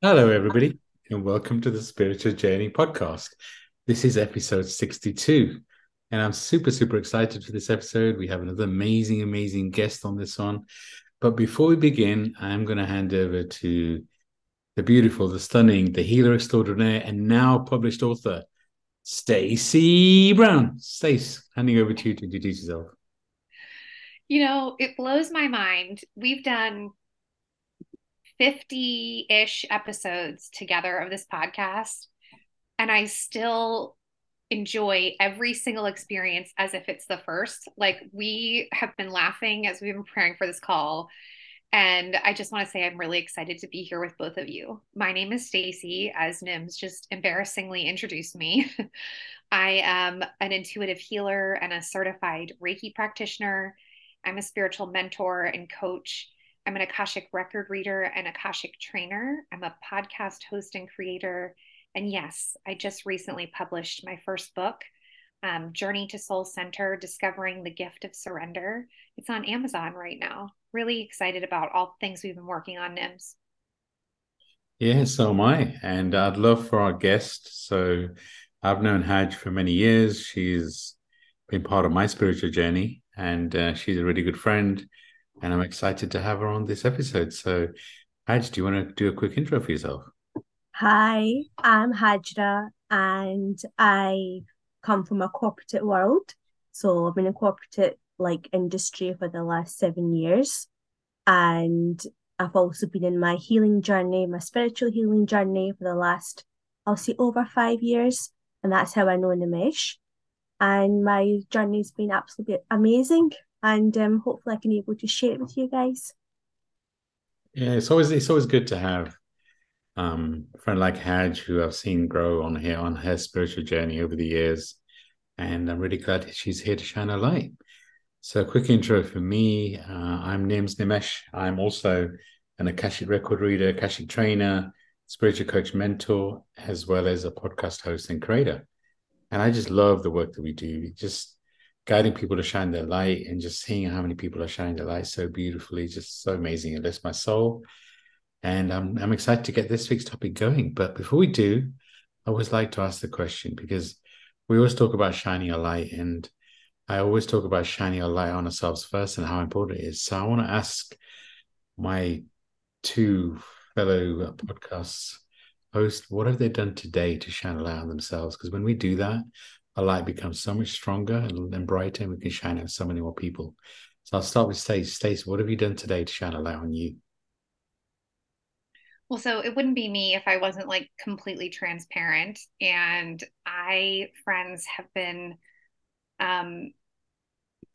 Hello, everybody, and welcome to the Spiritual Journey podcast. This is episode 62, and I'm super, super excited for this episode. We have another amazing, amazing guest on this one. But before we begin, I'm going to hand over to the beautiful, the stunning, the healer extraordinaire, and now published author, Stacey Brown. Stace, handing over to you to introduce yourself. You know, it blows my mind. We've done 50 ish episodes together of this podcast, and I still enjoy every single experience as if it's the first. Like, we have been laughing as we've been preparing for this call. And I just want to say I'm really excited to be here with both of you. My name is Stacey, as Nims just embarrassingly introduced me. I am an intuitive healer and a certified Reiki practitioner. I'm a spiritual mentor and coach. I'm an Akashic record reader and Akashic trainer. I'm a podcast host and creator. And yes, I just recently published my first book, um, Journey to Soul Center Discovering the Gift of Surrender. It's on Amazon right now. Really excited about all the things we've been working on, Nims. Yeah, so am I. And I'd love for our guest. So I've known Haj for many years. She's been part of my spiritual journey, and uh, she's a really good friend and I'm excited to have her on this episode. So, Haj, do you want to do a quick intro for yourself? Hi, I'm Hajera, and I come from a corporate world. So I've been in corporate like industry for the last seven years, and I've also been in my healing journey, my spiritual healing journey for the last, I'll say, over five years, and that's how I know Nimesh. And my journey's been absolutely amazing and um, hopefully I can able to share it with you guys. Yeah, it's always it's always good to have um, a friend like Haj who I've seen grow on here on her spiritual journey over the years, and I'm really glad she's here to shine a light. So, a quick intro for me: uh, I'm Nims Nimesh. I'm also an Akashic record reader, Akashic trainer, spiritual coach, mentor, as well as a podcast host and creator. And I just love the work that we do. just guiding people to shine their light and just seeing how many people are shining their light so beautifully, just so amazing. It lifts my soul. And I'm, I'm excited to get this week's topic going. But before we do, I always like to ask the question because we always talk about shining a light. And I always talk about shining a light on ourselves first and how important it is. So I want to ask my two fellow podcast hosts, what have they done today to shine a light on themselves? Because when we do that, our light becomes so much stronger and, brighter, and we can shine on so many more people. So I'll start with Stace. Stace, what have you done today to shine a light on you? Well, so it wouldn't be me if I wasn't like completely transparent. And I, friends, have been um,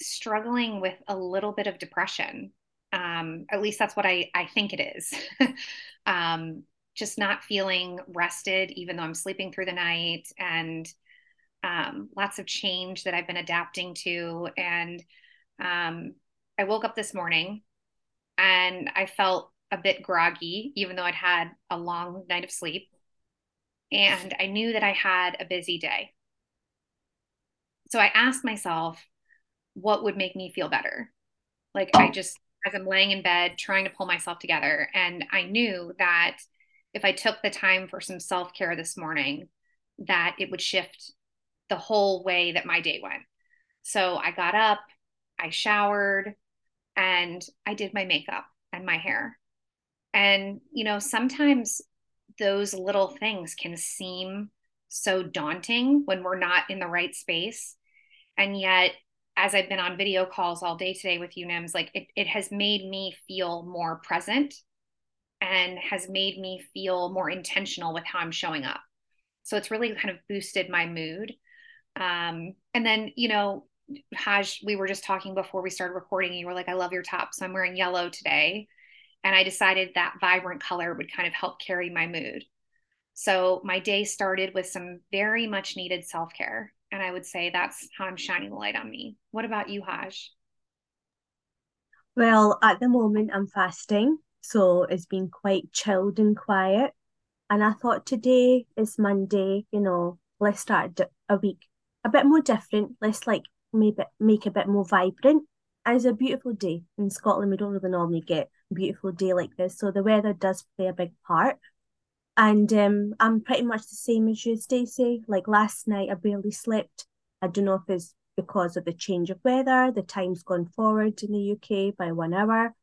struggling with a little bit of depression. Um, at least that's what I, I think it is. um, just not feeling rested, even though I'm sleeping through the night and um, lots of change that I've been adapting to. And um, I woke up this morning and I felt a bit groggy, even though I'd had a long night of sleep. And I knew that I had a busy day. So I asked myself, what would make me feel better? Like, I just, as I'm laying in bed trying to pull myself together, and I knew that if I took the time for some self care this morning, that it would shift the whole way that my day went. So I got up, I showered, and I did my makeup and my hair. And, you know, sometimes those little things can seem so daunting when we're not in the right space. And yet, as I've been on video calls all day today with you, Nims, like it, it has made me feel more present and has made me feel more intentional with how I'm showing up. So it's really kind of boosted my mood. Um, and then, you know, Haj, we were just talking before we started recording. You were like, I love your top. So I'm wearing yellow today. And I decided that vibrant color would kind of help carry my mood. So my day started with some very much needed self care. And I would say that's how I'm shining the light on me. What about you, Haj? Well, at the moment, I'm fasting. So it's been quite chilled and quiet. And I thought today is Monday, you know, let's start a week a bit more different, let's like maybe make a bit more vibrant. It's a beautiful day in Scotland. We don't really normally get beautiful day like this, so the weather does play a big part. And um, I'm pretty much the same as you, Stacey. Like last night, I barely slept. I don't know if it's because of the change of weather, the time's gone forward in the UK by one hour.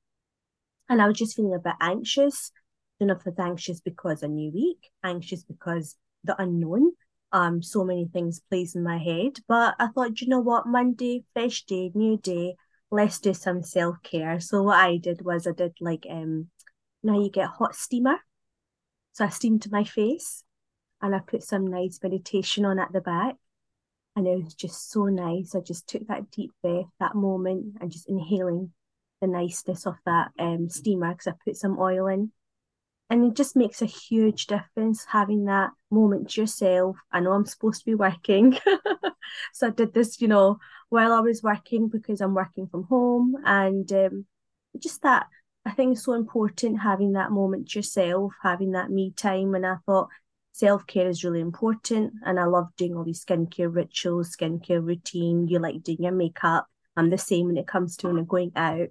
And I was just feeling a bit anxious. Don't know if it's anxious because a new week, anxious because the unknown. Um, so many things plays in my head. But I thought, you know what, Monday, fresh day, new day, let's do some self-care. So what I did was I did like um now you get hot steamer. So I steamed my face and I put some nice meditation on at the back. And it was just so nice. I just took that deep breath, that moment, and just inhaling the niceness of that um, steamer because I put some oil in. And it just makes a huge difference having that moment to yourself. I know I'm supposed to be working. so I did this, you know, while I was working because I'm working from home. And um, just that, I think it's so important having that moment to yourself, having that me time. And I thought self care is really important. And I love doing all these skincare rituals, skincare routine. You like doing your makeup. I'm the same when it comes to when I'm going out.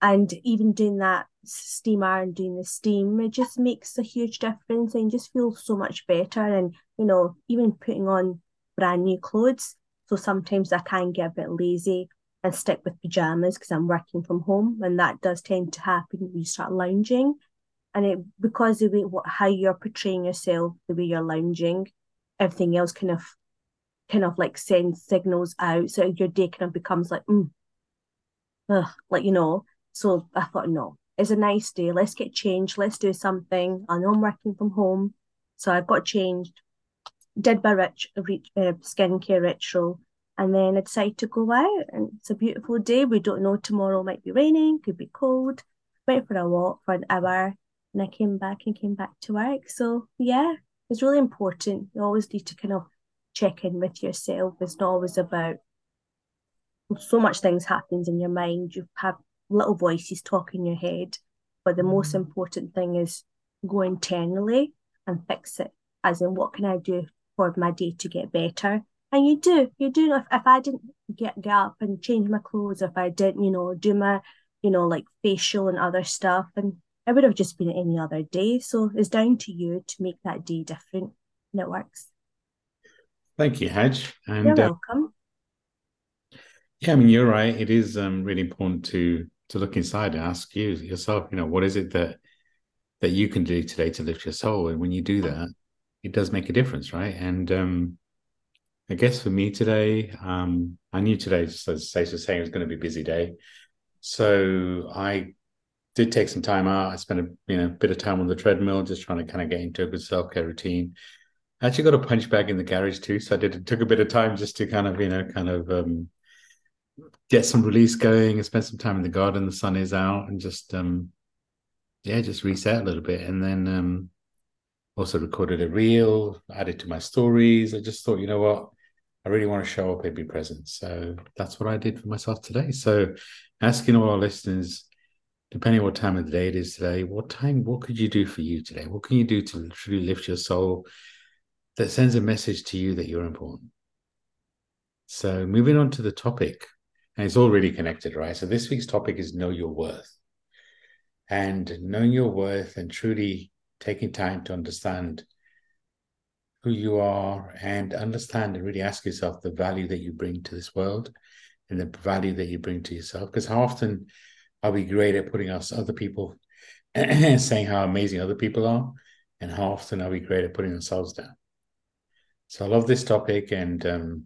And even doing that steamer and doing the steam, it just makes a huge difference and just feels so much better. And, you know, even putting on brand new clothes. So sometimes I can get a bit lazy and stick with pajamas because I'm working from home. And that does tend to happen when you start lounging and it because the way what how you're portraying yourself, the way you're lounging, everything else kind of kind of like sends signals out. So your day kind of becomes like, mm, ugh, like you know. So I thought, no, it's a nice day. Let's get changed. Let's do something. I know I'm working from home, so I've got changed. Did my rich, rich uh, skincare ritual, and then I decided to go out. And it's a beautiful day. We don't know tomorrow might be raining, could be cold. Went for a walk for an hour and I came back and came back to work. So yeah, it's really important. You always need to kind of check in with yourself. It's not always about so much things happens in your mind. You have little voices talk in your head. But the most mm-hmm. important thing is go internally and fix it. As in what can I do for my day to get better? And you do, you do. If, if I didn't get, get up and change my clothes, if I didn't, you know, do my, you know, like facial and other stuff, and it would have just been any other day. So it's down to you to make that day different and it works. Thank you, Haj. And, you're uh, welcome. Uh, yeah, I mean, you're right. It is um, really important to to look inside and ask you yourself, you know, what is it that that you can do today to lift your soul? And when you do that, it does make a difference, right? And um, I guess for me today, um, I knew today, just as Stacey was saying, it was going to be a busy day. So I did take some time out. I spent a you know bit of time on the treadmill, just trying to kind of get into a good self care routine. I actually got a punch bag in the garage too, so I did. It took a bit of time just to kind of you know kind of um, get some release going and spend some time in the garden. The sun is out, and just um, yeah, just reset a little bit, and then um, also recorded a reel, added to my stories. I just thought, you know what, I really want to show up and be present. So that's what I did for myself today. So asking all our listeners depending on what time of the day it is today, what time, what could you do for you today? What can you do to truly lift your soul that sends a message to you that you're important? So, moving on to the topic, and it's all really connected, right? So, this week's topic is know your worth. And knowing your worth and truly taking time to understand who you are and understand and really ask yourself the value that you bring to this world and the value that you bring to yourself. Because how often are we great at putting us other people saying how amazing other people are and how often are we great at putting ourselves down so i love this topic and um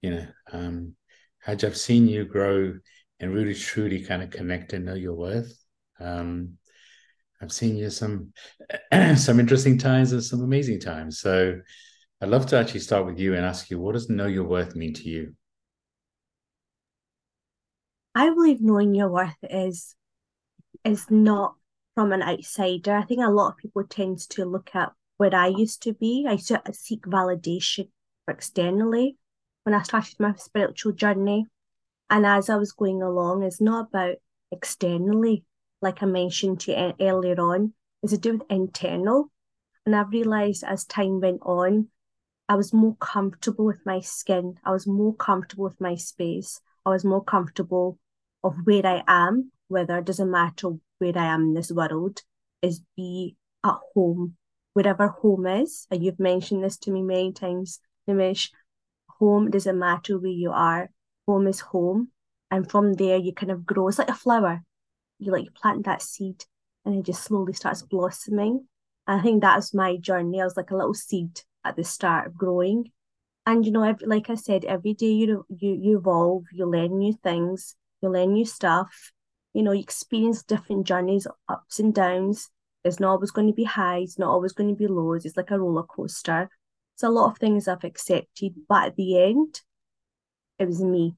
you know um I've seen you grow and really truly kind of connect and know your worth um I've seen you some some interesting times and some amazing times. So I'd love to actually start with you and ask you, what does know your worth mean to you? I believe knowing your worth is is not from an outsider. I think a lot of people tend to look at where I used to be. I seek validation externally when I started my spiritual journey. And as I was going along, it's not about externally, like I mentioned to you earlier on, it's to do with internal. And I've realized as time went on, I was more comfortable with my skin. I was more comfortable with my space. I was more comfortable of where I am, whether it doesn't matter where I am in this world, is be at home wherever home is, and you've mentioned this to me many times, Nimesh, home doesn't matter where you are, home is home. And from there, you kind of grow. It's like a flower. You like plant that seed and it just slowly starts blossoming. And I think that was my journey. I was like a little seed at the start of growing. And you know, every, like I said, every day you you you evolve, you learn new things, you learn new stuff. You know, you experience different journeys, ups and downs. It's not always going to be highs, not always going to be lows. It's like a roller coaster. It's a lot of things I've accepted, but at the end, it was me.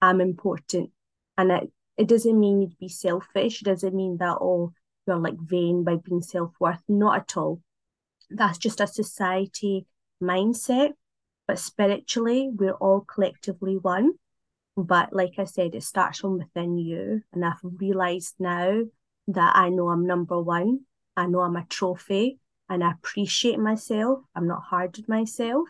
I'm important. And it, it doesn't mean you'd be selfish. It doesn't mean that, oh, you're like vain by being self worth. Not at all. That's just a society mindset. But spiritually, we're all collectively one. But like I said, it starts from within you. And I've realized now that I know I'm number one. I know I'm a trophy and I appreciate myself. I'm not hard on myself.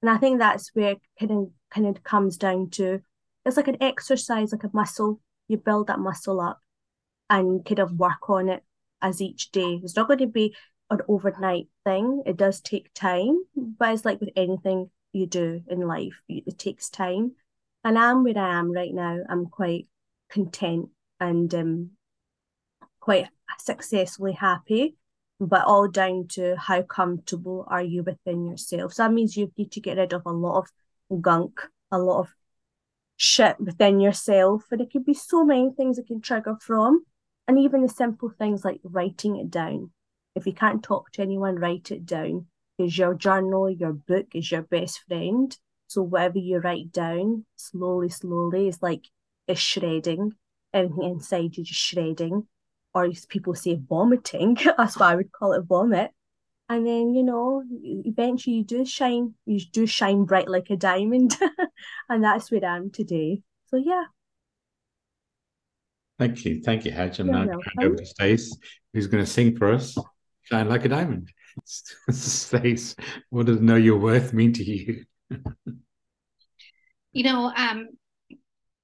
And I think that's where kind of kind of comes down to it's like an exercise, like a muscle. You build that muscle up and kind of work on it as each day. It's not going to be an overnight thing. It does take time, but it's like with anything you do in life, it takes time. And I'm where I am right now. I'm quite content and um, quite successfully happy, but all down to how comfortable are you within yourself. So that means you need to get rid of a lot of gunk, a lot of shit within yourself. And it could be so many things it can trigger from. And even the simple things like writing it down. If you can't talk to anyone, write it down. Because your journal, your book is your best friend. So whatever you write down, slowly, slowly, is like it's shredding. Everything inside you just shredding. Or people say vomiting. That's why I would call it vomit. And then, you know, eventually you do shine, you do shine bright like a diamond. and that's where I am today. So yeah. Thank you. Thank you, Haj. I'm now going over to Stace, who's going to sing for us, Shine Like a Diamond. Stace, what does know your worth mean to you? you know, um,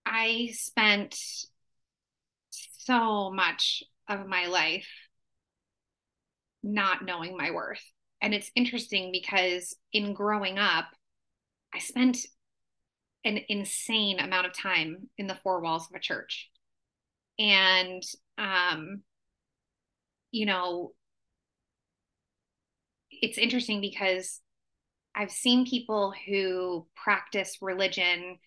I spent so much of my life not knowing my worth. And it's interesting because in growing up, I spent an insane amount of time in the four walls of a church. And, um, you know, it's interesting because I've seen people who practice religion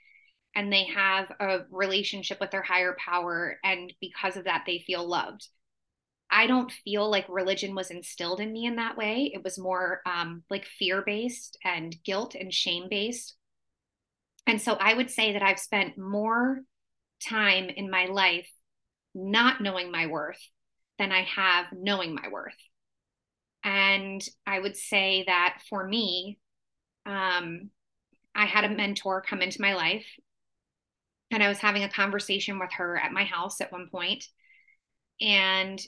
and they have a relationship with their higher power. And because of that, they feel loved. I don't feel like religion was instilled in me in that way. It was more um, like fear based and guilt and shame based. And so I would say that I've spent more time in my life not knowing my worth than I have knowing my worth. And I would say that for me, um, I had a mentor come into my life, and I was having a conversation with her at my house at one point, and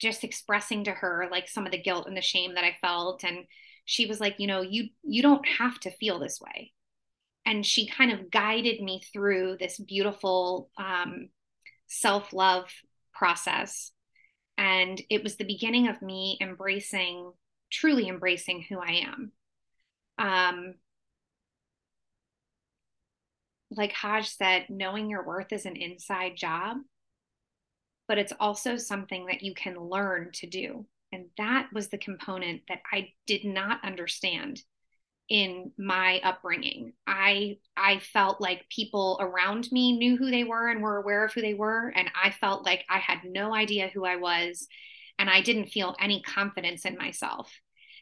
just expressing to her like some of the guilt and the shame that I felt and she was like you know you you don't have to feel this way. And she kind of guided me through this beautiful um, self-love process and it was the beginning of me embracing truly embracing who i am. Um, like haj said knowing your worth is an inside job but it's also something that you can learn to do. And that was the component that I did not understand in my upbringing. I I felt like people around me knew who they were and were aware of who they were and I felt like I had no idea who I was and I didn't feel any confidence in myself.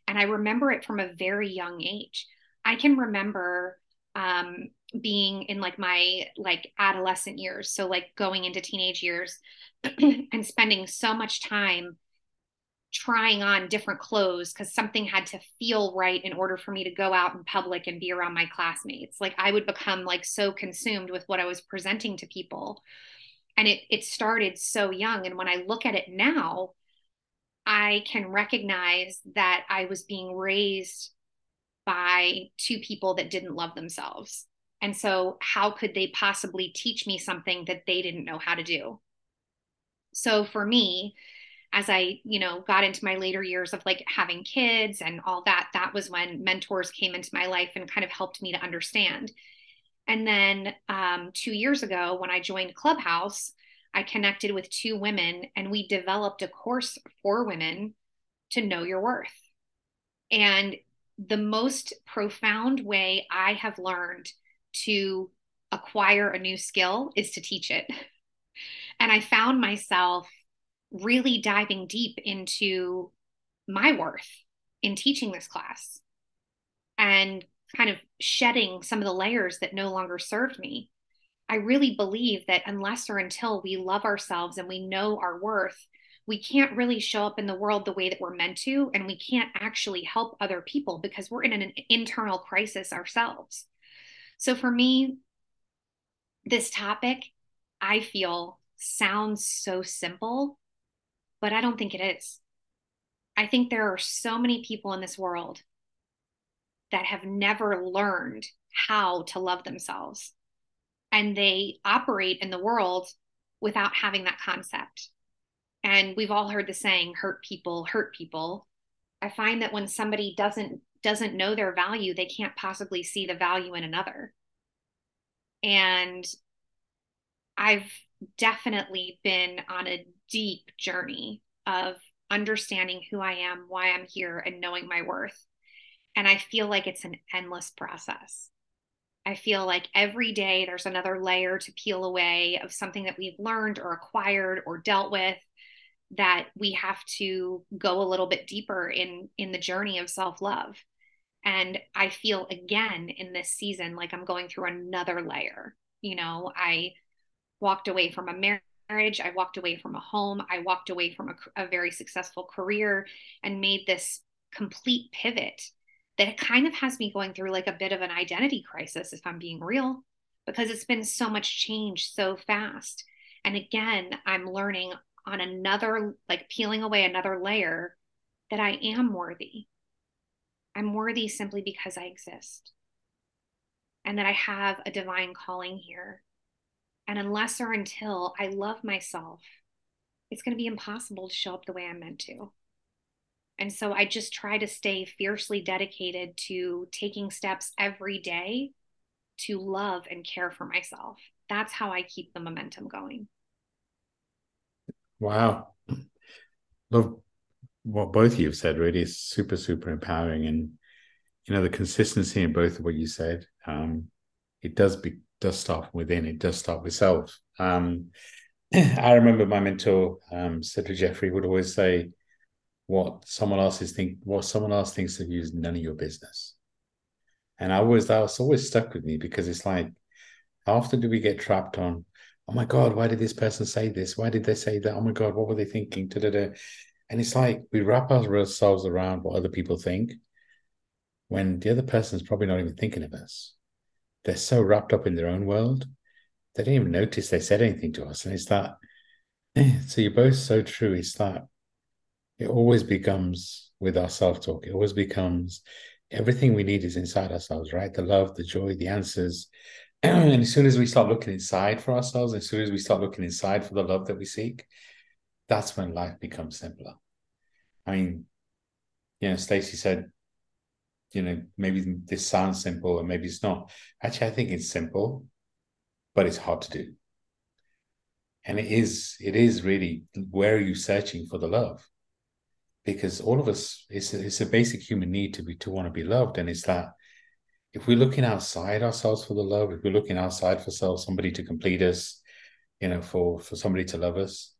And I remember it from a very young age. I can remember um, being in like my like adolescent years, so like going into teenage years, and spending so much time trying on different clothes because something had to feel right in order for me to go out in public and be around my classmates. Like I would become like so consumed with what I was presenting to people. And it it started so young. And when I look at it now, I can recognize that I was being raised by two people that didn't love themselves. And so, how could they possibly teach me something that they didn't know how to do? So for me, as I, you know, got into my later years of like having kids and all that, that was when mentors came into my life and kind of helped me to understand. And then um, two years ago, when I joined Clubhouse, I connected with two women and we developed a course for women to know your worth. And the most profound way I have learned to acquire a new skill is to teach it. And I found myself really diving deep into my worth in teaching this class and kind of shedding some of the layers that no longer served me. I really believe that unless or until we love ourselves and we know our worth, we can't really show up in the world the way that we're meant to, and we can't actually help other people because we're in an internal crisis ourselves. So for me, this topic, I feel, sounds so simple, but I don't think it is. I think there are so many people in this world that have never learned how to love themselves. And they operate in the world without having that concept. And we've all heard the saying, hurt people, hurt people. I find that when somebody doesn't doesn't know their value, they can't possibly see the value in another. And I've definitely been on a deep journey of understanding who I am, why I'm here, and knowing my worth. And I feel like it's an endless process. I feel like every day there's another layer to peel away of something that we've learned or acquired or dealt with that we have to go a little bit deeper in in the journey of self-love. And I feel again in this season like I'm going through another layer. You know, I walked away from a marriage, I walked away from a home, I walked away from a, a very successful career and made this complete pivot that it kind of has me going through like a bit of an identity crisis, if I'm being real, because it's been so much change so fast. And again, I'm learning on another, like peeling away another layer that I am worthy. I'm worthy simply because I exist and that I have a divine calling here and unless or until I love myself, it's going to be impossible to show up the way I'm meant to. And so I just try to stay fiercely dedicated to taking steps every day to love and care for myself. That's how I keep the momentum going. Wow. Love what both of you have said really is super, super empowering. And, you know, the consistency in both of what you said, um, it does be does start within. It does start with self. Um, I remember my mentor, um, Cedric Jeffrey, would always say, "What someone else is think, what someone else thinks of you is none of your business." And I always that was always stuck with me because it's like, how often do we get trapped on? Oh my God, why did this person say this? Why did they say that? Oh my God, what were they thinking? Da-da-da. And it's like we wrap ourselves around what other people think when the other person's probably not even thinking of us they're so wrapped up in their own world, they didn't even notice they said anything to us. And it's that, so you're both so true. It's that it always becomes with our self talk, it always becomes everything we need is inside ourselves, right? The love, the joy, the answers. And as soon as we start looking inside for ourselves, as soon as we start looking inside for the love that we seek, that's when life becomes simpler. I mean, you know, Stacey said you know, maybe this sounds simple and maybe it's not. Actually, I think it's simple, but it's hard to do. And it is, it is really where are you searching for the love? Because all of us, it's a, it's a basic human need to be to want to be loved. And it's that if we're looking outside ourselves for the love, if we're looking outside for self, somebody to complete us, you know, for for somebody to love us,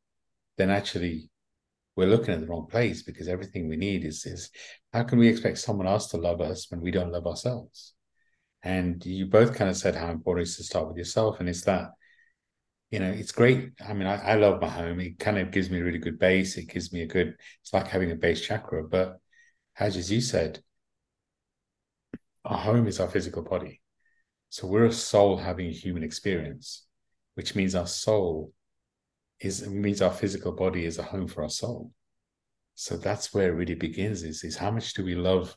then actually we're looking at the wrong place because everything we need is is how can we expect someone else to love us when we don't love ourselves? And you both kind of said how important it is to start with yourself, and it's that you know it's great. I mean, I, I love my home. It kind of gives me a really good base. It gives me a good. It's like having a base chakra. But as you said, our home is our physical body. So we're a soul having a human experience, which means our soul is means our physical body is a home for our soul. So that's where it really begins is, is how much do we love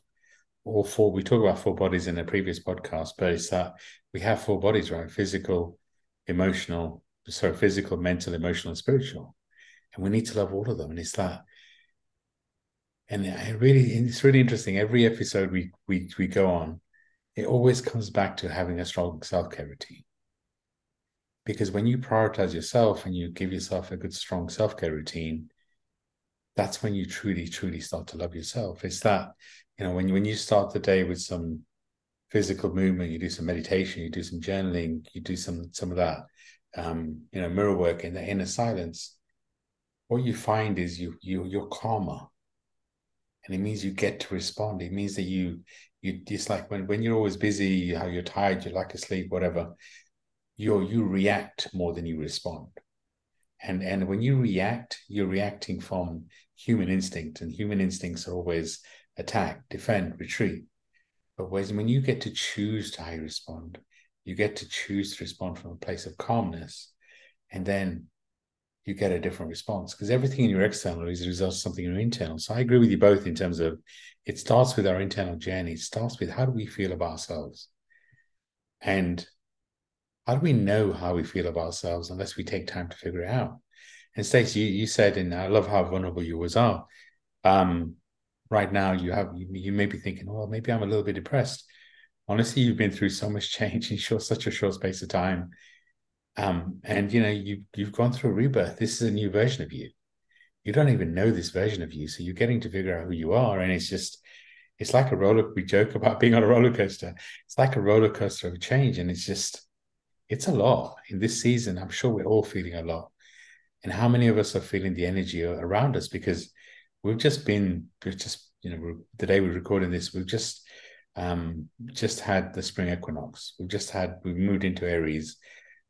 all four? We talk about four bodies in a previous podcast, but it's that we have four bodies, right? Physical, emotional, so physical, mental, emotional, and spiritual. and we need to love all of them. And it's that. And it really, it's really interesting. Every episode we we we go on, it always comes back to having a strong self care routine. Because when you prioritize yourself and you give yourself a good, strong self care routine, that's when you truly, truly start to love yourself. It's that, you know, when you, when you start the day with some physical movement, you do some meditation, you do some journaling, you do some some of that, um, you know, mirror work in the inner silence. What you find is you you you're calmer, and it means you get to respond. It means that you you it's like when when you're always busy, how you're tired, you lack like asleep, whatever. You you react more than you respond, and and when you react, you're reacting from human instinct, and human instincts are always attack, defend, retreat. But whereas when you get to choose to how you respond, you get to choose to respond from a place of calmness, and then you get a different response because everything in your external is a result of something in your internal. So I agree with you both in terms of it starts with our internal journey. It starts with how do we feel about ourselves, and how do we know how we feel about ourselves unless we take time to figure it out? And Stacey, you, you said, and I love how vulnerable you was are. Um, right now you have you, you may be thinking, well, maybe I'm a little bit depressed. Honestly, you've been through so much change in short, such a short space of time. Um, and you know, you you've gone through a rebirth. This is a new version of you. You don't even know this version of you. So you're getting to figure out who you are. And it's just it's like a roller we joke about being on a roller coaster. It's like a roller coaster of change. And it's just it's a lot. In this season, I'm sure we're all feeling a lot. And how many of us are feeling the energy around us? Because we've just been we've just you know the day we're recording this we've just um just had the spring equinox we've just had we've moved into aries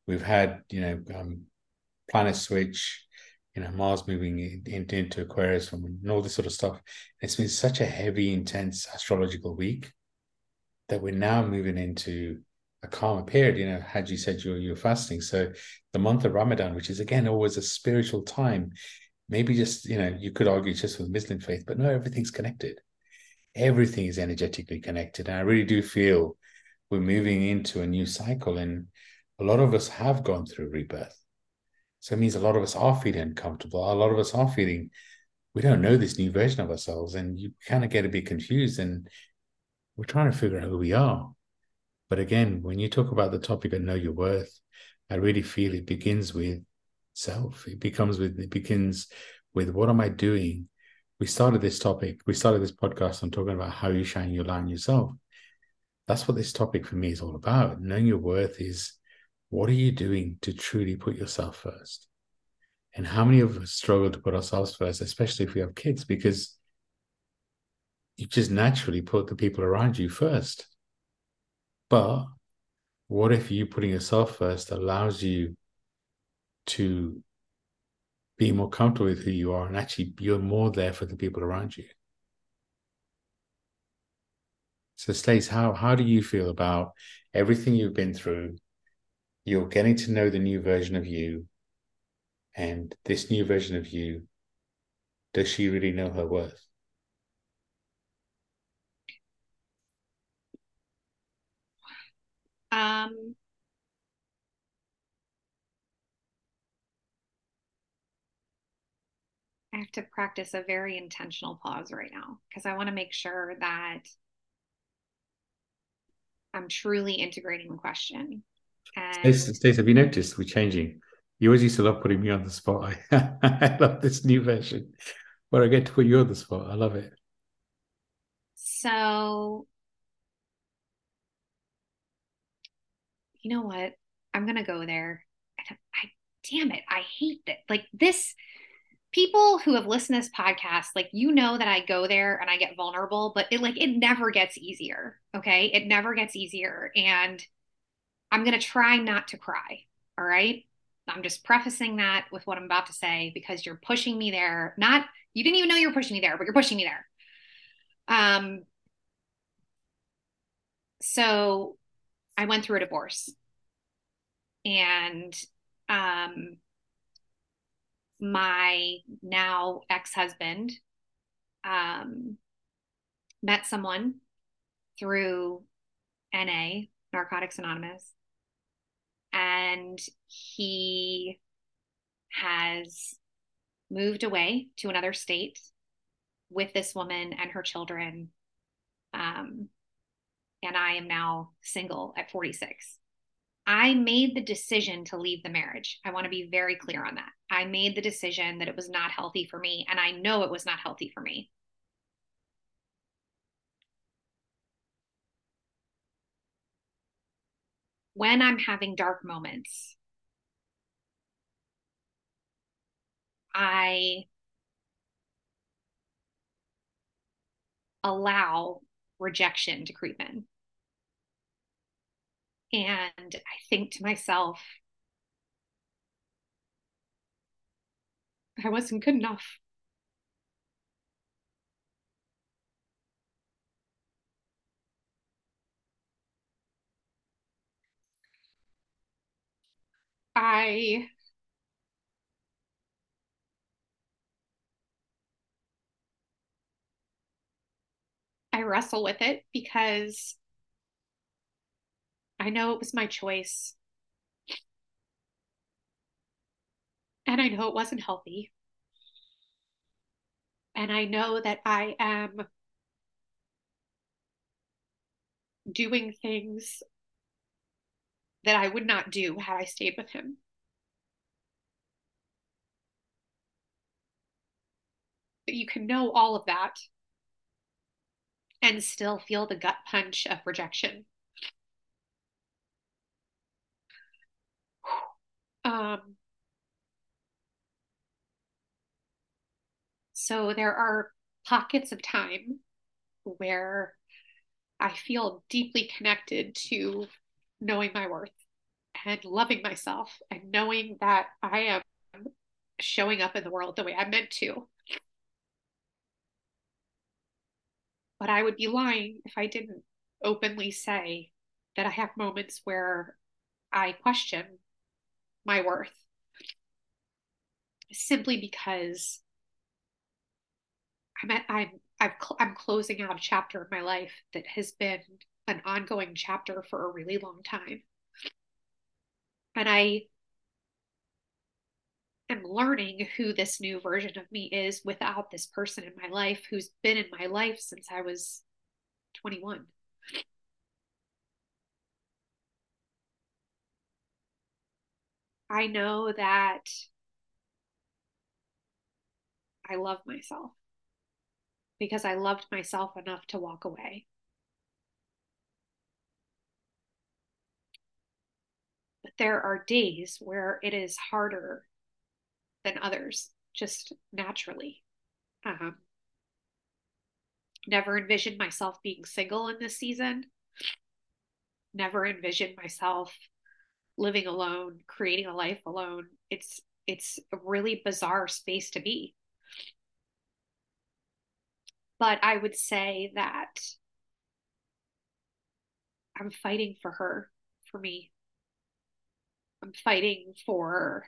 we've had you know um, planet switch you know mars moving in, into aquarius and all this sort of stuff. It's been such a heavy intense astrological week that we're now moving into a calmer period. You know had you said you're you're fasting. So the month of ramadan which is again always a spiritual time maybe just you know you could argue just with muslim faith but no everything's connected. Everything is energetically connected. And i really do feel we're moving into a new cycle. And a lot of us have gone through rebirth so it means a lot of us are feeling uncomfortable a lot of us are feeling we don't know this new version of ourselves and you kind of get a bit confused and we're trying to figure out who we are but again when you talk about the topic of know your worth i really feel it begins with self. It becomes with it begins with what am I doing? We started this topic, we started this podcast on talking about how you shine your light on yourself. That's what this topic for me is all about. Knowing your worth is what are you doing to truly put yourself first? And how many of us struggle to put ourselves first, especially if we have kids, because you just naturally put the people around you first. But what if you putting yourself first allows you to be more comfortable with who you are and actually you're more there for the people around you. So Stace, how how do you feel about everything you've been through? You're getting to know the new version of you. And this new version of you, does she really know her worth? Um I have to practice a very intentional pause right now because I want to make sure that I'm truly integrating the question. And Stacey, have you noticed we're changing? You always used to love putting me on the spot. I, I love this new version where I get to put you on the spot. I love it. So, you know what? I'm going to go there. I, I, damn it. I hate that. Like this people who have listened to this podcast, like you know that I go there and I get vulnerable, but it like it never gets easier. Okay. It never gets easier. And I'm gonna try not to cry. All right. I'm just prefacing that with what I'm about to say because you're pushing me there. Not you didn't even know you were pushing me there, but you're pushing me there. Um so I went through a divorce and um my now ex-husband um, met someone through NA, Narcotics Anonymous, and he has moved away to another state with this woman and her children. Um, and I am now single at 46. I made the decision to leave the marriage. I want to be very clear on that. I made the decision that it was not healthy for me, and I know it was not healthy for me. When I'm having dark moments, I allow rejection to creep in. And I think to myself, I wasn't good enough. I I wrestle with it because I know it was my choice. And I know it wasn't healthy. And I know that I am doing things that I would not do had I stayed with him. But you can know all of that and still feel the gut punch of rejection. Um, so there are pockets of time where I feel deeply connected to knowing my worth and loving myself and knowing that I am showing up in the world the way I'm meant to. But I would be lying if I didn't openly say that I have moments where I question my worth simply because I'm at, I'm I've I'm closing out a chapter of my life that has been an ongoing chapter for a really long time. And I am learning who this new version of me is without this person in my life who's been in my life since I was 21. I know that I love myself because I loved myself enough to walk away. There are days where it is harder than others, just naturally. Um, never envisioned myself being single in this season. Never envisioned myself living alone, creating a life alone. It's it's a really bizarre space to be. But I would say that I'm fighting for her, for me. I'm fighting for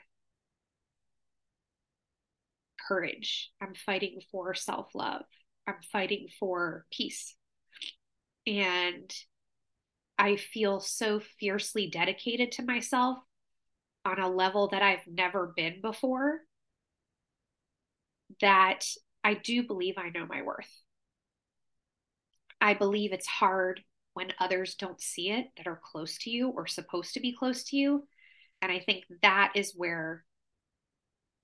courage. I'm fighting for self love. I'm fighting for peace. And I feel so fiercely dedicated to myself on a level that I've never been before that I do believe I know my worth. I believe it's hard when others don't see it that are close to you or supposed to be close to you. And I think that is where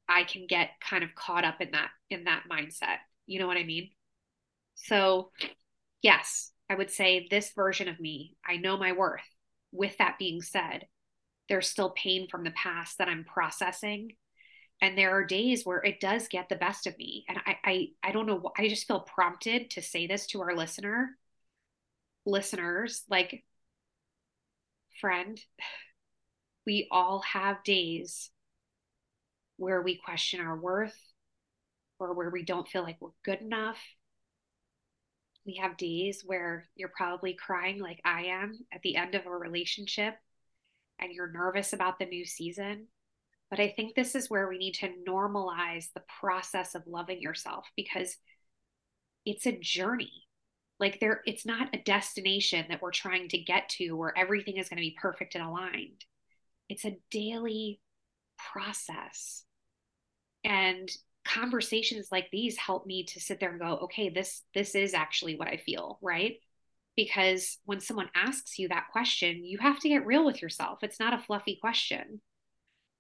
I can get kind of caught up in that in that mindset. You know what I mean? So, yes, I would say this version of me, I know my worth. With that being said, there's still pain from the past that I'm processing. And there are days where it does get the best of me. And I, I, I don't know. I just feel prompted to say this to our listener, listeners, like, friend, we all have days where we question our worth or where we don't feel like we're good enough we have days where you're probably crying like I am at the end of a relationship and you're nervous about the new season. But I think this is where we need to normalize the process of loving yourself because it's a journey. Like there it's not a destination that we're trying to get to where everything is going to be perfect and aligned. It's a daily process. And conversations like these help me to sit there and go, okay, this this is actually what I feel, right? Because when someone asks you that question, you have to get real with yourself. It's not a fluffy question.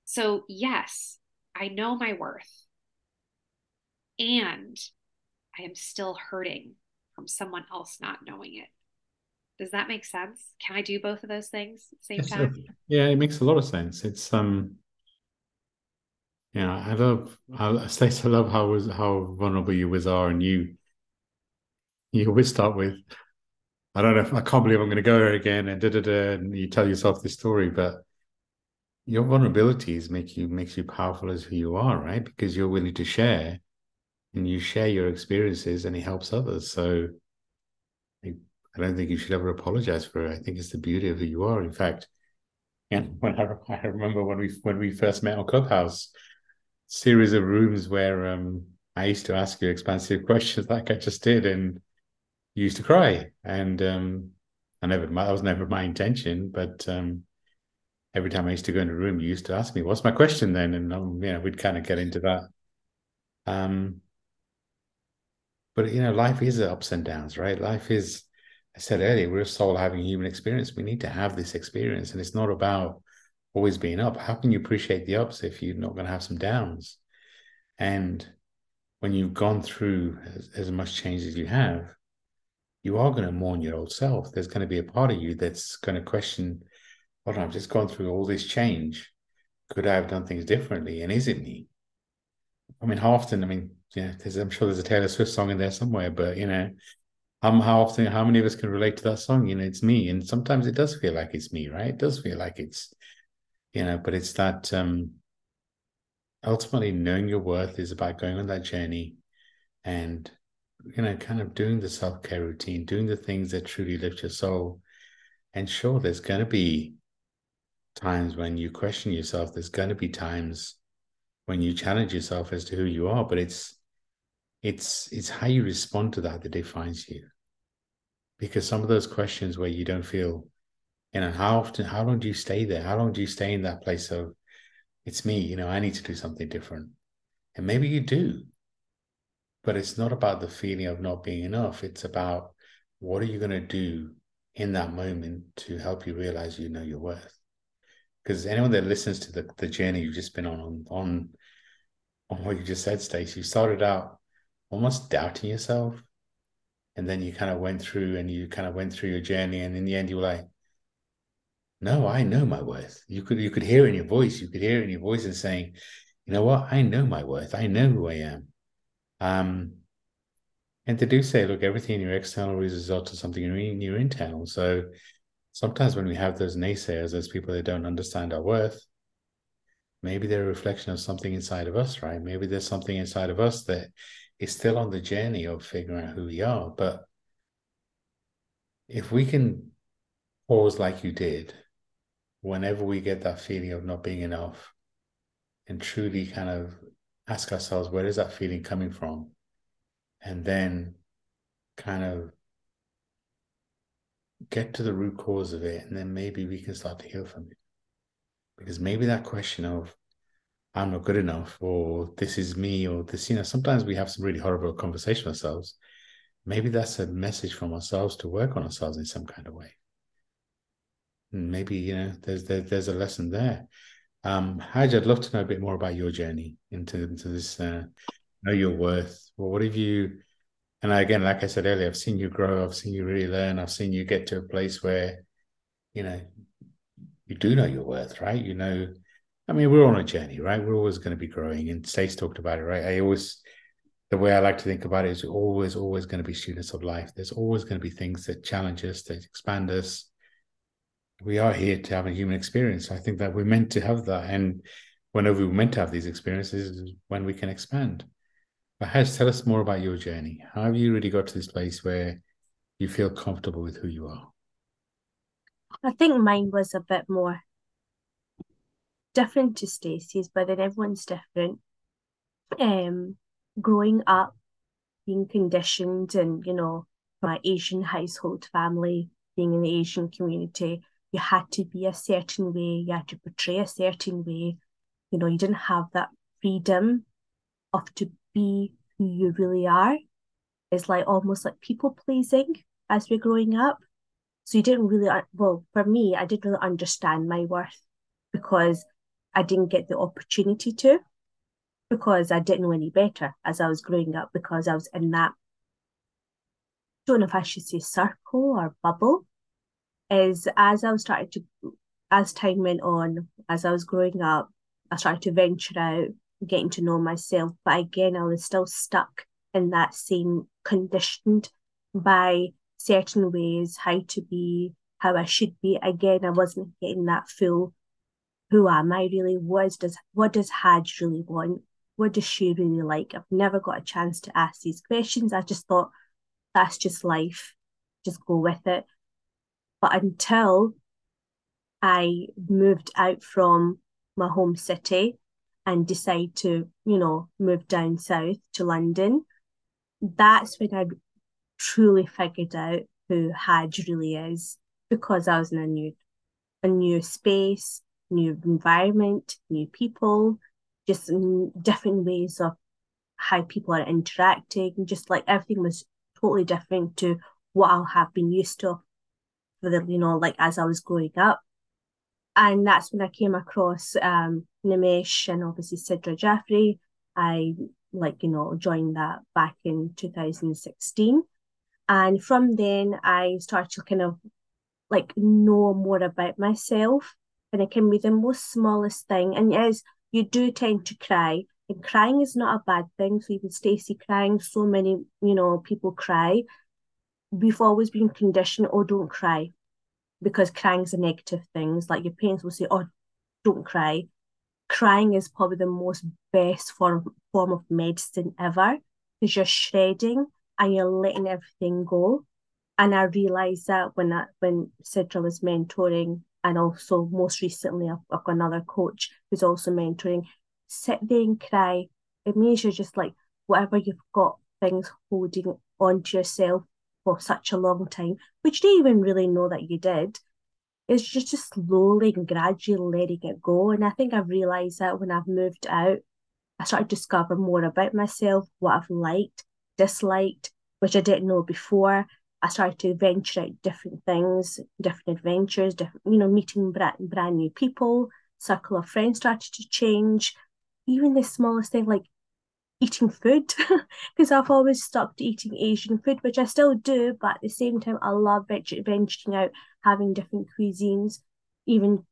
So, yes, I know my worth. And I am still hurting from someone else not knowing it. Does that make sense? Can I do both of those things at the same time? Yeah, it makes a lot of sense. It's um you know, I love I Stacey, I love how was how vulnerable you was are and you you always start with I don't know if I can't believe I'm gonna go there again and da da da and you tell yourself this story, but your vulnerabilities make you makes you powerful as who you are, right? Because you're willing to share and you share your experiences and it helps others. So I, don't think you should ever apologize for it. I think it's the beauty of who you are. In fact, and when I, I remember when we when we first met on Clubhouse, series of rooms where um, I used to ask you expansive questions like I just did, and you used to cry. And um, I never that was never my intention, but um, every time I used to go in a room, you used to ask me, "What's my question then?" And um, you know, we'd kind of get into that. Um, but you know, life is ups and downs, right? Life is, I said earlier, we're a soul having a human experience. We need to have this experience, and it's not about always being up. How can you appreciate the ups if you're not going to have some downs? And when you've gone through as, as much change as you have, you are going to mourn your old self. There's going to be a part of you that's going to question, "Hold on, I've just gone through all this change. Could I have done things differently? And is it me?" I mean, often? I mean, yeah, there's I'm sure there's a Taylor Swift song in there somewhere, but you know, um, how often, how many of us can relate to that song? You know, it's me, and sometimes it does feel like it's me, right? It does feel like it's, you know, but it's that um, ultimately knowing your worth is about going on that journey, and you know, kind of doing the self care routine, doing the things that truly lift your soul, and sure, there's going to be times when you question yourself. There's going to be times when you challenge yourself as to who you are, but it's it's it's how you respond to that that defines you because some of those questions where you don't feel you know how often how long do you stay there? How long do you stay in that place of it's me you know i need to do something different. And maybe you do. But it's not about the feeling of not being enough. It's about what are you going to do in that moment to help you realize you know your worth? Because anyone that listens to the, the journey you've just been on on on, on what you just said Stacey you started out almost doubting yourself. And then you kind of went through and you kind of went through your journey. And in the end, you were like, no, I know my worth. You could you could hear in your voice, you could hear in your voice and saying, you know what, I know my worth. I know who I am. Um, and to do say, look, everything in your external is a result of something in your internal. So sometimes when we have those naysayers, those people that don't understand our worth, maybe they're a reflection of something inside of us, right? Maybe there's something inside of us that is still on the journey of figuring out who we are. But if we can pause like you did, whenever we get that feeling of not being enough, and truly kind of ask ourselves, where is that feeling coming from? And then kind of get to the root cause of it, and then maybe we can start to heal from it. Because maybe that question of I'm not good enough, or this is me, or this, you know, sometimes we have some really horrible conversation ourselves. Maybe that's a message from ourselves to work on ourselves in some kind of way. Maybe, you know, there's there, there's a lesson there. Um, Haj, I'd love to know a bit more about your journey into, into this uh, know your worth. Well, what have you and again, like I said earlier, I've seen you grow, I've seen you really learn, I've seen you get to a place where, you know, you do know your worth, right? You know I mean, we're on a journey, right? We're always going to be growing. And Stace talked about it, right? I always, the way I like to think about it is we're always, always going to be students of life. There's always going to be things that challenge us, that expand us. We are here to have a human experience. I think that we're meant to have that. And whenever we're meant to have these experiences when we can expand. But Haj, tell us more about your journey. How have you really got to this place where you feel comfortable with who you are? I think mine was a bit more different to Stacey's, but then everyone's different. Um, growing up, being conditioned, and you know, my Asian household family, being in the Asian community, you had to be a certain way, you had to portray a certain way. You know, you didn't have that freedom of to be who you really are It's like almost like people pleasing as we're growing up. So you didn't really, well, for me, I didn't really understand my worth because I didn't get the opportunity to, because I didn't know any better as I was growing up, because I was in that, I don't know if I should say circle or bubble, is as I was starting to, as time went on, as I was growing up, I started to venture out, getting to know myself. But again, I was still stuck in that same conditioned by certain ways, how to be, how I should be. Again, I wasn't getting that full who am I really? What does what does Haj really want? What does she really like? I've never got a chance to ask these questions. I just thought that's just life. Just go with it. But until I moved out from my home city and decide to, you know, move down south to London, that's when I truly figured out who Haj really is because I was in a new a new space, new environment, new people, just different ways of how people are interacting. Just like everything was totally different to what I have been used to for the, you know, like as I was growing up. And that's when I came across um Nimesh and obviously Sidra Jeffrey. I like, you know, joined that back in 2016. And from then I started to kind of like know more about myself and it can be the most smallest thing. And yes, you do tend to cry. And crying is not a bad thing. So even Stacey crying, so many, you know, people cry. We've always been conditioned, oh, don't cry. Because crying is a negative thing. It's like your parents will say, oh, don't cry. Crying is probably the most best form form of medicine ever because you're shredding and you're letting everything go. And I realized that when I, when Sidra was mentoring and also most recently I've, I've got another coach who's also mentoring. Sit there and cry. It means you're just like whatever you've got things holding onto yourself for such a long time, which you didn't even really know that you did. It's just, just slowly and gradually letting it go. And I think I've realised that when I've moved out, I started to discover more about myself, what I've liked, disliked, which I didn't know before. I started to venture out different things, different adventures, different, you know, meeting brand, brand new people, circle of friends started to change. Even the smallest thing like eating food, because I've always stuck to eating Asian food, which I still do, but at the same time, I love venturing out, having different cuisines, even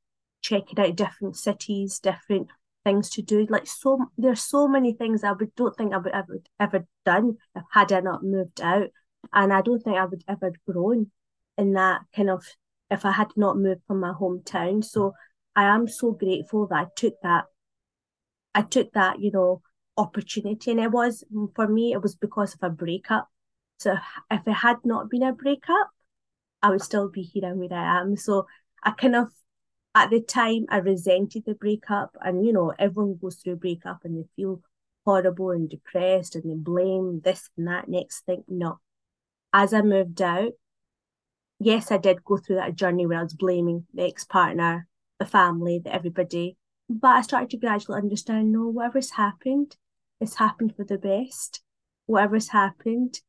checking out different cities, different things to do. Like so, there's so many things I would don't think I would ever ever done if had I not moved out. And I don't think I would ever grown in that kind of if I had not moved from my hometown. So I am so grateful that I took that I took that, you know, opportunity. And it was for me, it was because of a breakup. So if it had not been a breakup, I would still be here and where I am. So I kind of at the time I resented the breakup and you know, everyone goes through a breakup and they feel horrible and depressed and they blame this and that next thing. No as I moved out, yes, I did go through that journey where I was blaming the ex partner, the family, the everybody. But I started to gradually understand no, whatever's happened, it's happened for the best. Whatever's happened,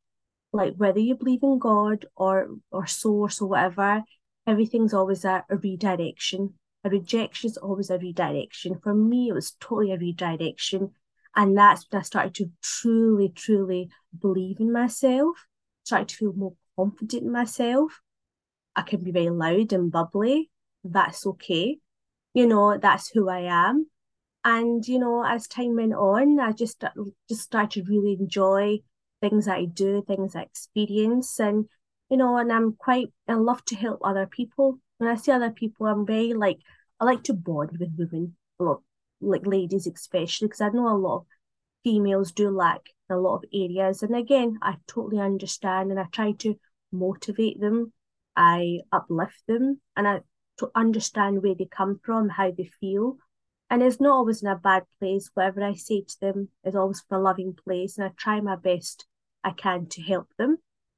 like whether you believe in God or or source or whatever, everything's always a, a redirection. A rejection is always a redirection. For me, it was totally a redirection. And that's when I started to truly, truly believe in myself started to feel more confident in myself. I can be very loud and bubbly. That's okay. You know, that's who I am. And, you know, as time went on, I just just started to really enjoy things I do, things I experience. And, you know, and I'm quite, I love to help other people. When I see other people, I'm very like, I like to bond with women, a lot, like ladies especially, because I know a lot of females do lack a lot of areas. And again, I totally understand and I try to motivate them, I uplift them, and I to understand where they come from, how they feel. And it's not always in a bad place. Whatever I say to them is always from a loving place. And I try my best I can to help them.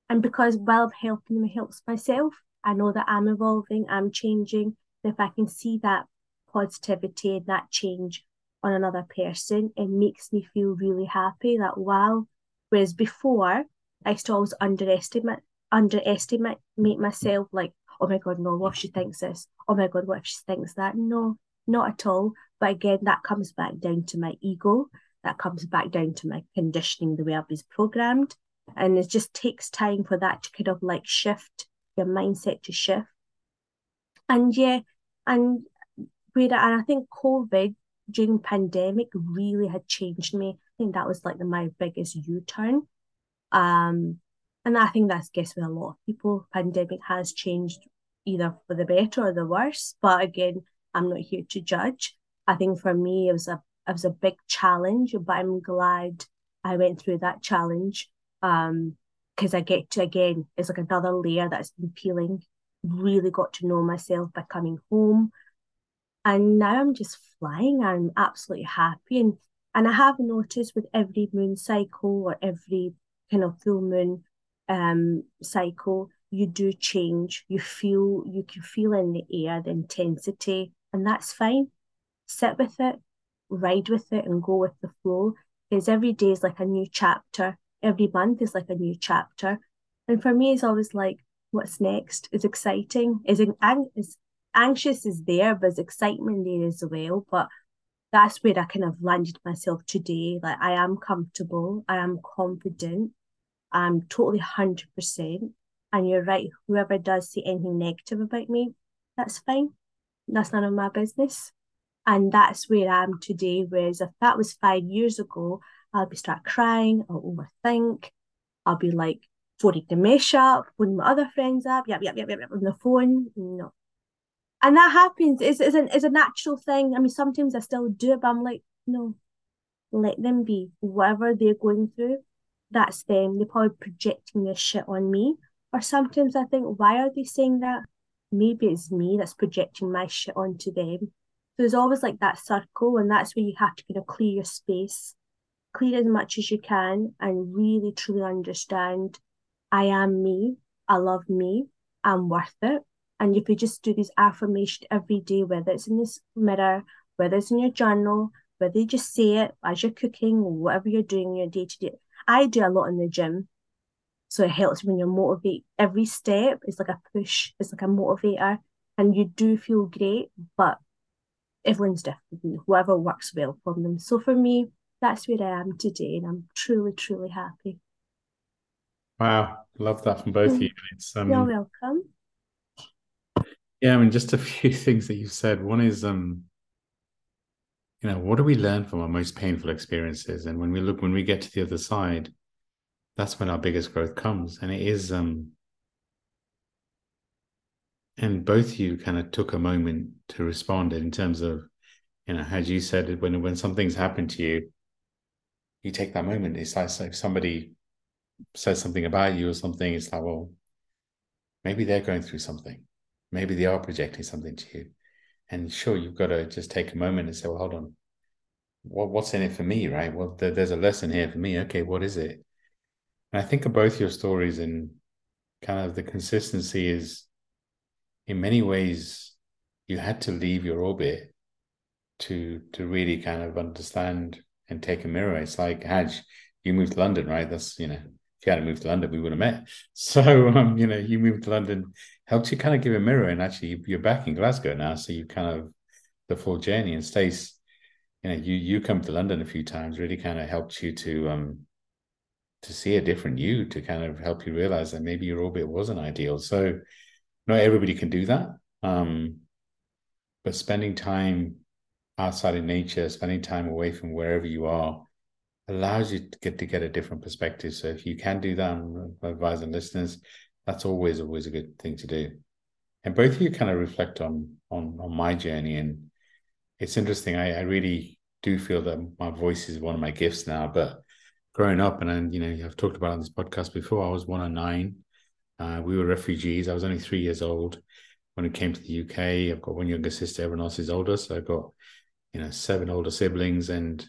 And because while I'm helping them helps myself, I know that I'm evolving, I'm changing. And If I can see that positivity and that change on another person, it makes me feel really happy that wow. Whereas before, I used to always underestimate underestimate make myself, like, oh my god, no, what if she thinks this? Oh my god, what if she thinks that? No, not at all. But again, that comes back down to my ego. That comes back down to my conditioning, the way I was programmed. And it just takes time for that to kind of like shift your mindset to shift. And yeah, and where and I think COVID during pandemic really had changed me. I think that was like the, my biggest U-turn. Um, and I think that's guess with a lot of people. Pandemic has changed either for the better or the worse. But again, I'm not here to judge. I think for me it was a it was a big challenge, but I'm glad I went through that challenge. Um, because I get to again, it's like another layer that's been peeling. Really got to know myself by coming home. And now I'm just flying. I'm absolutely happy. And and I have noticed with every moon cycle or every kind of full moon um cycle, you do change. You feel you can feel in the air the intensity, and that's fine. Sit with it, ride with it, and go with the flow. Because every day is like a new chapter. Every month is like a new chapter. And for me, it's always like, what's next? Is exciting. Is is anxious is there, but there's excitement there as well. But that's where I kind of landed myself today. Like I am comfortable, I am confident, I'm totally hundred percent. And you're right, whoever does say anything negative about me, that's fine. That's none of my business. And that's where I am today. Whereas if that was five years ago, I'll be start crying, I'll overthink, I'll be like phoning Nimesh up, phoning my other friends up, yep, yep, yep, yep, on the phone. No, and that happens is is a, is a natural thing. I mean, sometimes I still do it, but I'm like, no, let them be. Whatever they're going through, that's them. They're probably projecting their shit on me. Or sometimes I think, why are they saying that? Maybe it's me that's projecting my shit onto them. So there's always like that circle, and that's where you have to kind of clear your space, clear as much as you can, and really truly understand I am me, I love me, I'm worth it, and you you just do this affirmation every day, whether it's in this mirror, whether it's in your journal, whether you just say it as you're cooking, or whatever you're doing your day to day. I do a lot in the gym. So it helps when you're motivated. Every step is like a push, it's like a motivator, and you do feel great, but everyone's different, whoever works well for them. So for me, that's where I am today, and I'm truly, truly happy. Wow, love that from both of you. It's, um, You're welcome. Yeah, I mean, just a few things that you've said. One is, um, you know, what do we learn from our most painful experiences? And when we look, when we get to the other side, that's when our biggest growth comes. And it is, um, and both of you kind of took a moment to respond in terms of, you know, as you said, when when something's happened to you, you take that moment. It's like if somebody says something about you or something, it's like, well, maybe they're going through something maybe they are projecting something to you. And sure, you've got to just take a moment and say, well, hold on, what, what's in it for me, right? Well, there, there's a lesson here for me. Okay, what is it? And I think of both your stories and kind of the consistency is in many ways you had to leave your orbit to to really kind of understand and take a mirror. It's like Haj, you moved to London, right? That's you know, if you hadn't moved to London, we would have met. So um, you know, you moved to London helped you kind of give a mirror. And actually, you're back in Glasgow now, so you kind of the full journey. And Stace, you know, you you come to London a few times, really kind of helped you to um to see a different you, to kind of help you realize that maybe your orbit wasn't ideal. So not everybody can do that. Um, but spending time outside in nature, spending time away from wherever you are, allows you to get to get a different perspective. So if you can do that, advising listeners, that's always always a good thing to do. And both of you kind of reflect on on on my journey. And it's interesting. I, I really do feel that my voice is one of my gifts now but growing up and then you know i've talked about on this podcast before i was one of nine. Uh, we were refugees. I was only three years old when it came to the uk i've got one younger sister. Everyone else is older. So i've got you know seven older siblings and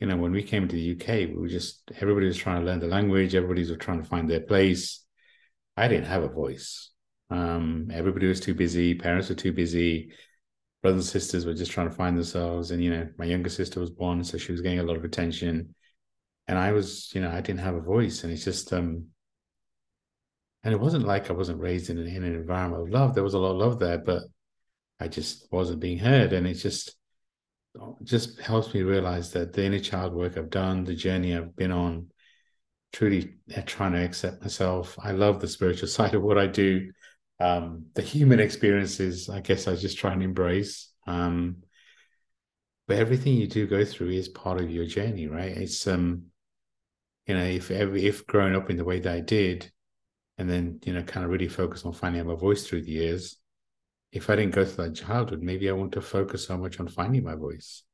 you know when we came to the uk we were just everybody was trying to learn the language everybody was trying to find their place I didn't have a voice. Um, everybody was too busy. Parents were too busy. brothers and sisters were just trying to find themselves. And, you know, my younger sister was born, so she was getting a lot of attention. And I was, you know, I didn't have a voice. And it's just, um, and it wasn't like I wasn't raised in an, in an environment of love. There was a lot of love there, but I just wasn't being heard. And it's just, just helps me realize that the inner child work I've done, the journey I've been on, truly trying to accept myself. I love the spiritual side of what I do um, the human experiences, I guess I just try and embrace. Um, but everything you do go through is part of your journey, right? It's um, you know, if every if growing up in the way that I did, and then you know, kind of really focus on finding my voice through the years. If I didn't go through that childhood, maybe I want to focus so much on finding my voice.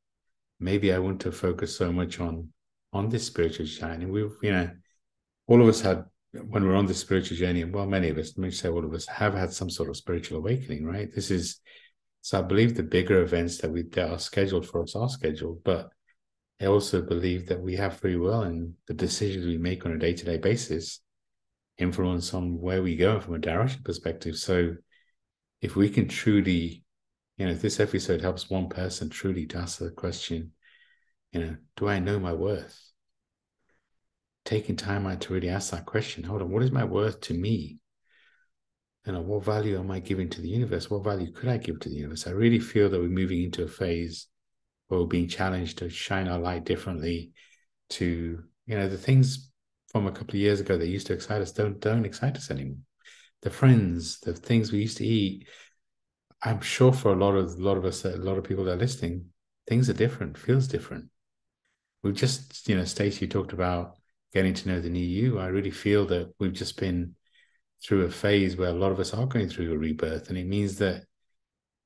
Maybe I want to focus so much on on this spiritual journey. We've, you know, all of us had when we're on the spiritual journey, and well, many of us, let me say all of us, have had some sort of spiritual awakening, right? This is so I believe the bigger events that we that are scheduled for us are scheduled, but I also believe that we have free will and the decisions we make on a day-to-day basis influence on where we go from a direction perspective. So if we can truly, you know, if this episode helps one person truly to ask the question, you know, do I know my worth? taking time out to really ask that question hold on what is my worth to me? You know what value am i giving to the universe? What value could i give to the universe? I really feel that we're moving into a phase where we're being challenged to shine our light differently to you know the things from a couple of years ago that used to excite us don't don't excite us anymore the friends the things we used to eat i'm sure for a lot of a lot of us a lot of people that are listening things are different feels different we've just you know stacey talked about getting to know the new you, I really feel that we've just been through a phase where a lot of us are going through a rebirth. And it means that,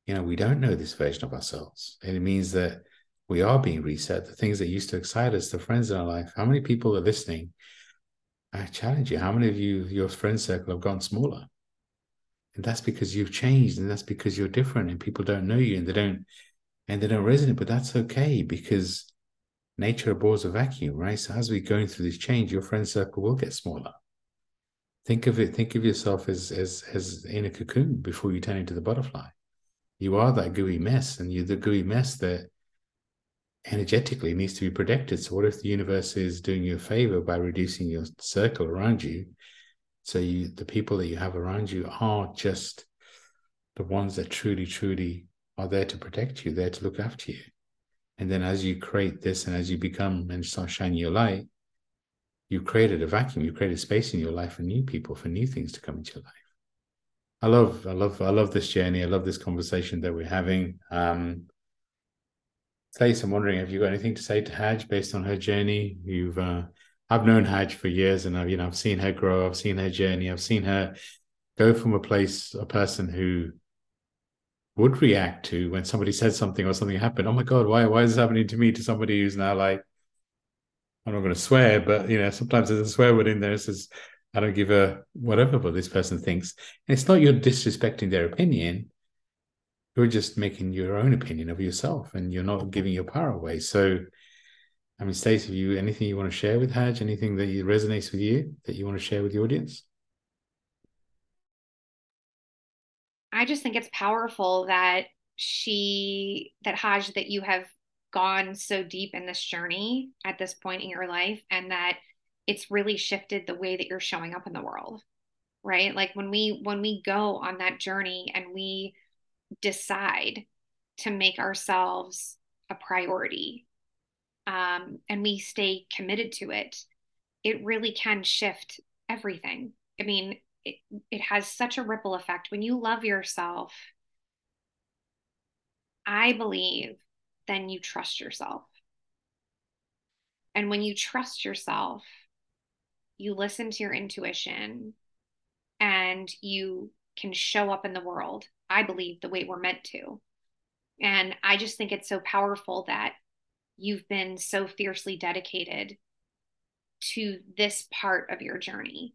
you know, we don't know this version of ourselves. And it means that we are being reset. The things that used to excite us, the friends in our life, how many people are listening? I challenge you, how many of you, your friend circle, have gone smaller? And that's because you've changed and that's because you're different and people don't know you and they don't and they don't resonate, but that's okay because nature abhors a vacuum, right? So as we're going through this change, your friend circle will get smaller. Think of it, think of yourself as as as in a cocoon before you turn into the butterfly. You are that gooey mess, and you're the gooey mess that energetically needs to be protected. So what if the universe is doing you a favor by reducing your circle around you? So you the people that you have around you are just the ones that truly, truly are there to protect you, there to look after you. And then as you create this and as you become and start shining your light, you created a vacuum, you created space in your life for new people, for new things to come into your life. I love, I love, I love this journey. I love this conversation that we're having. Um, Stace, I'm wondering, have you got anything to say to Haj based on her journey? You've, uh, I've known Haj for years, and I've, you know, I've seen her grow. I've seen her journey. I've seen her go from a place, a person who would react to when somebody said something or something happened. Oh my God, why why is this happening to me? To somebody who's now like, I'm not going to swear, but you know, sometimes there's a swear word in there. It says, I don't give a whatever what this person thinks. And it's not you're disrespecting their opinion. You're just making your own opinion of yourself and you're not giving your power away. So I mean, Stacey, you anything you want to share with Haj? Anything that resonates with you that you want to share with the audience? I just think it's powerful that she, that Haj, that you have gone so deep in this journey at this point in your life and that it's really shifted the way that you're showing up in the world right like when we when we go on that journey and we decide to make ourselves a priority um, and we stay committed to it it really can shift everything. I mean it, it has such a ripple effect. When you love yourself i believe then you trust yourself. And when you trust yourself you listen to your intuition and you can show up in the world i believe the way we're meant to and i just think it's so powerful that you've been so fiercely dedicated to this part of your journey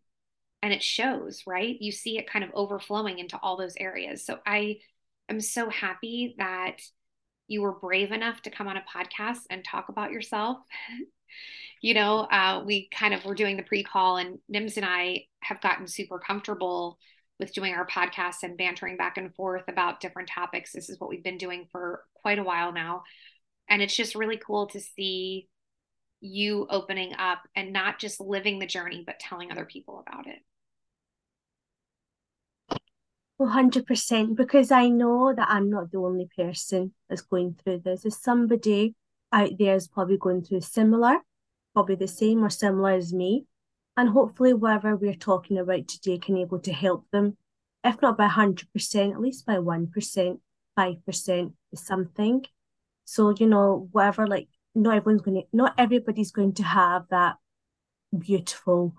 and it shows, right? You see it kind of overflowing into all those areas. So I am so happy that you were brave enough to come on a podcast and talk about yourself. you know, uh, we kind of were doing the pre call, and Nims and I have gotten super comfortable with doing our podcasts and bantering back and forth about different topics. This is what we've been doing for quite a while now. And it's just really cool to see you opening up and not just living the journey, but telling other people about it. 100% because I know that I'm not the only person that's going through this. There's somebody out there is probably going through similar, probably the same or similar as me. And hopefully whatever we're talking about today can able to help them, if not by 100%, at least by 1%, 5% is something. So, you know, whatever, like, not everyone's going to, not everybody's going to have that beautiful,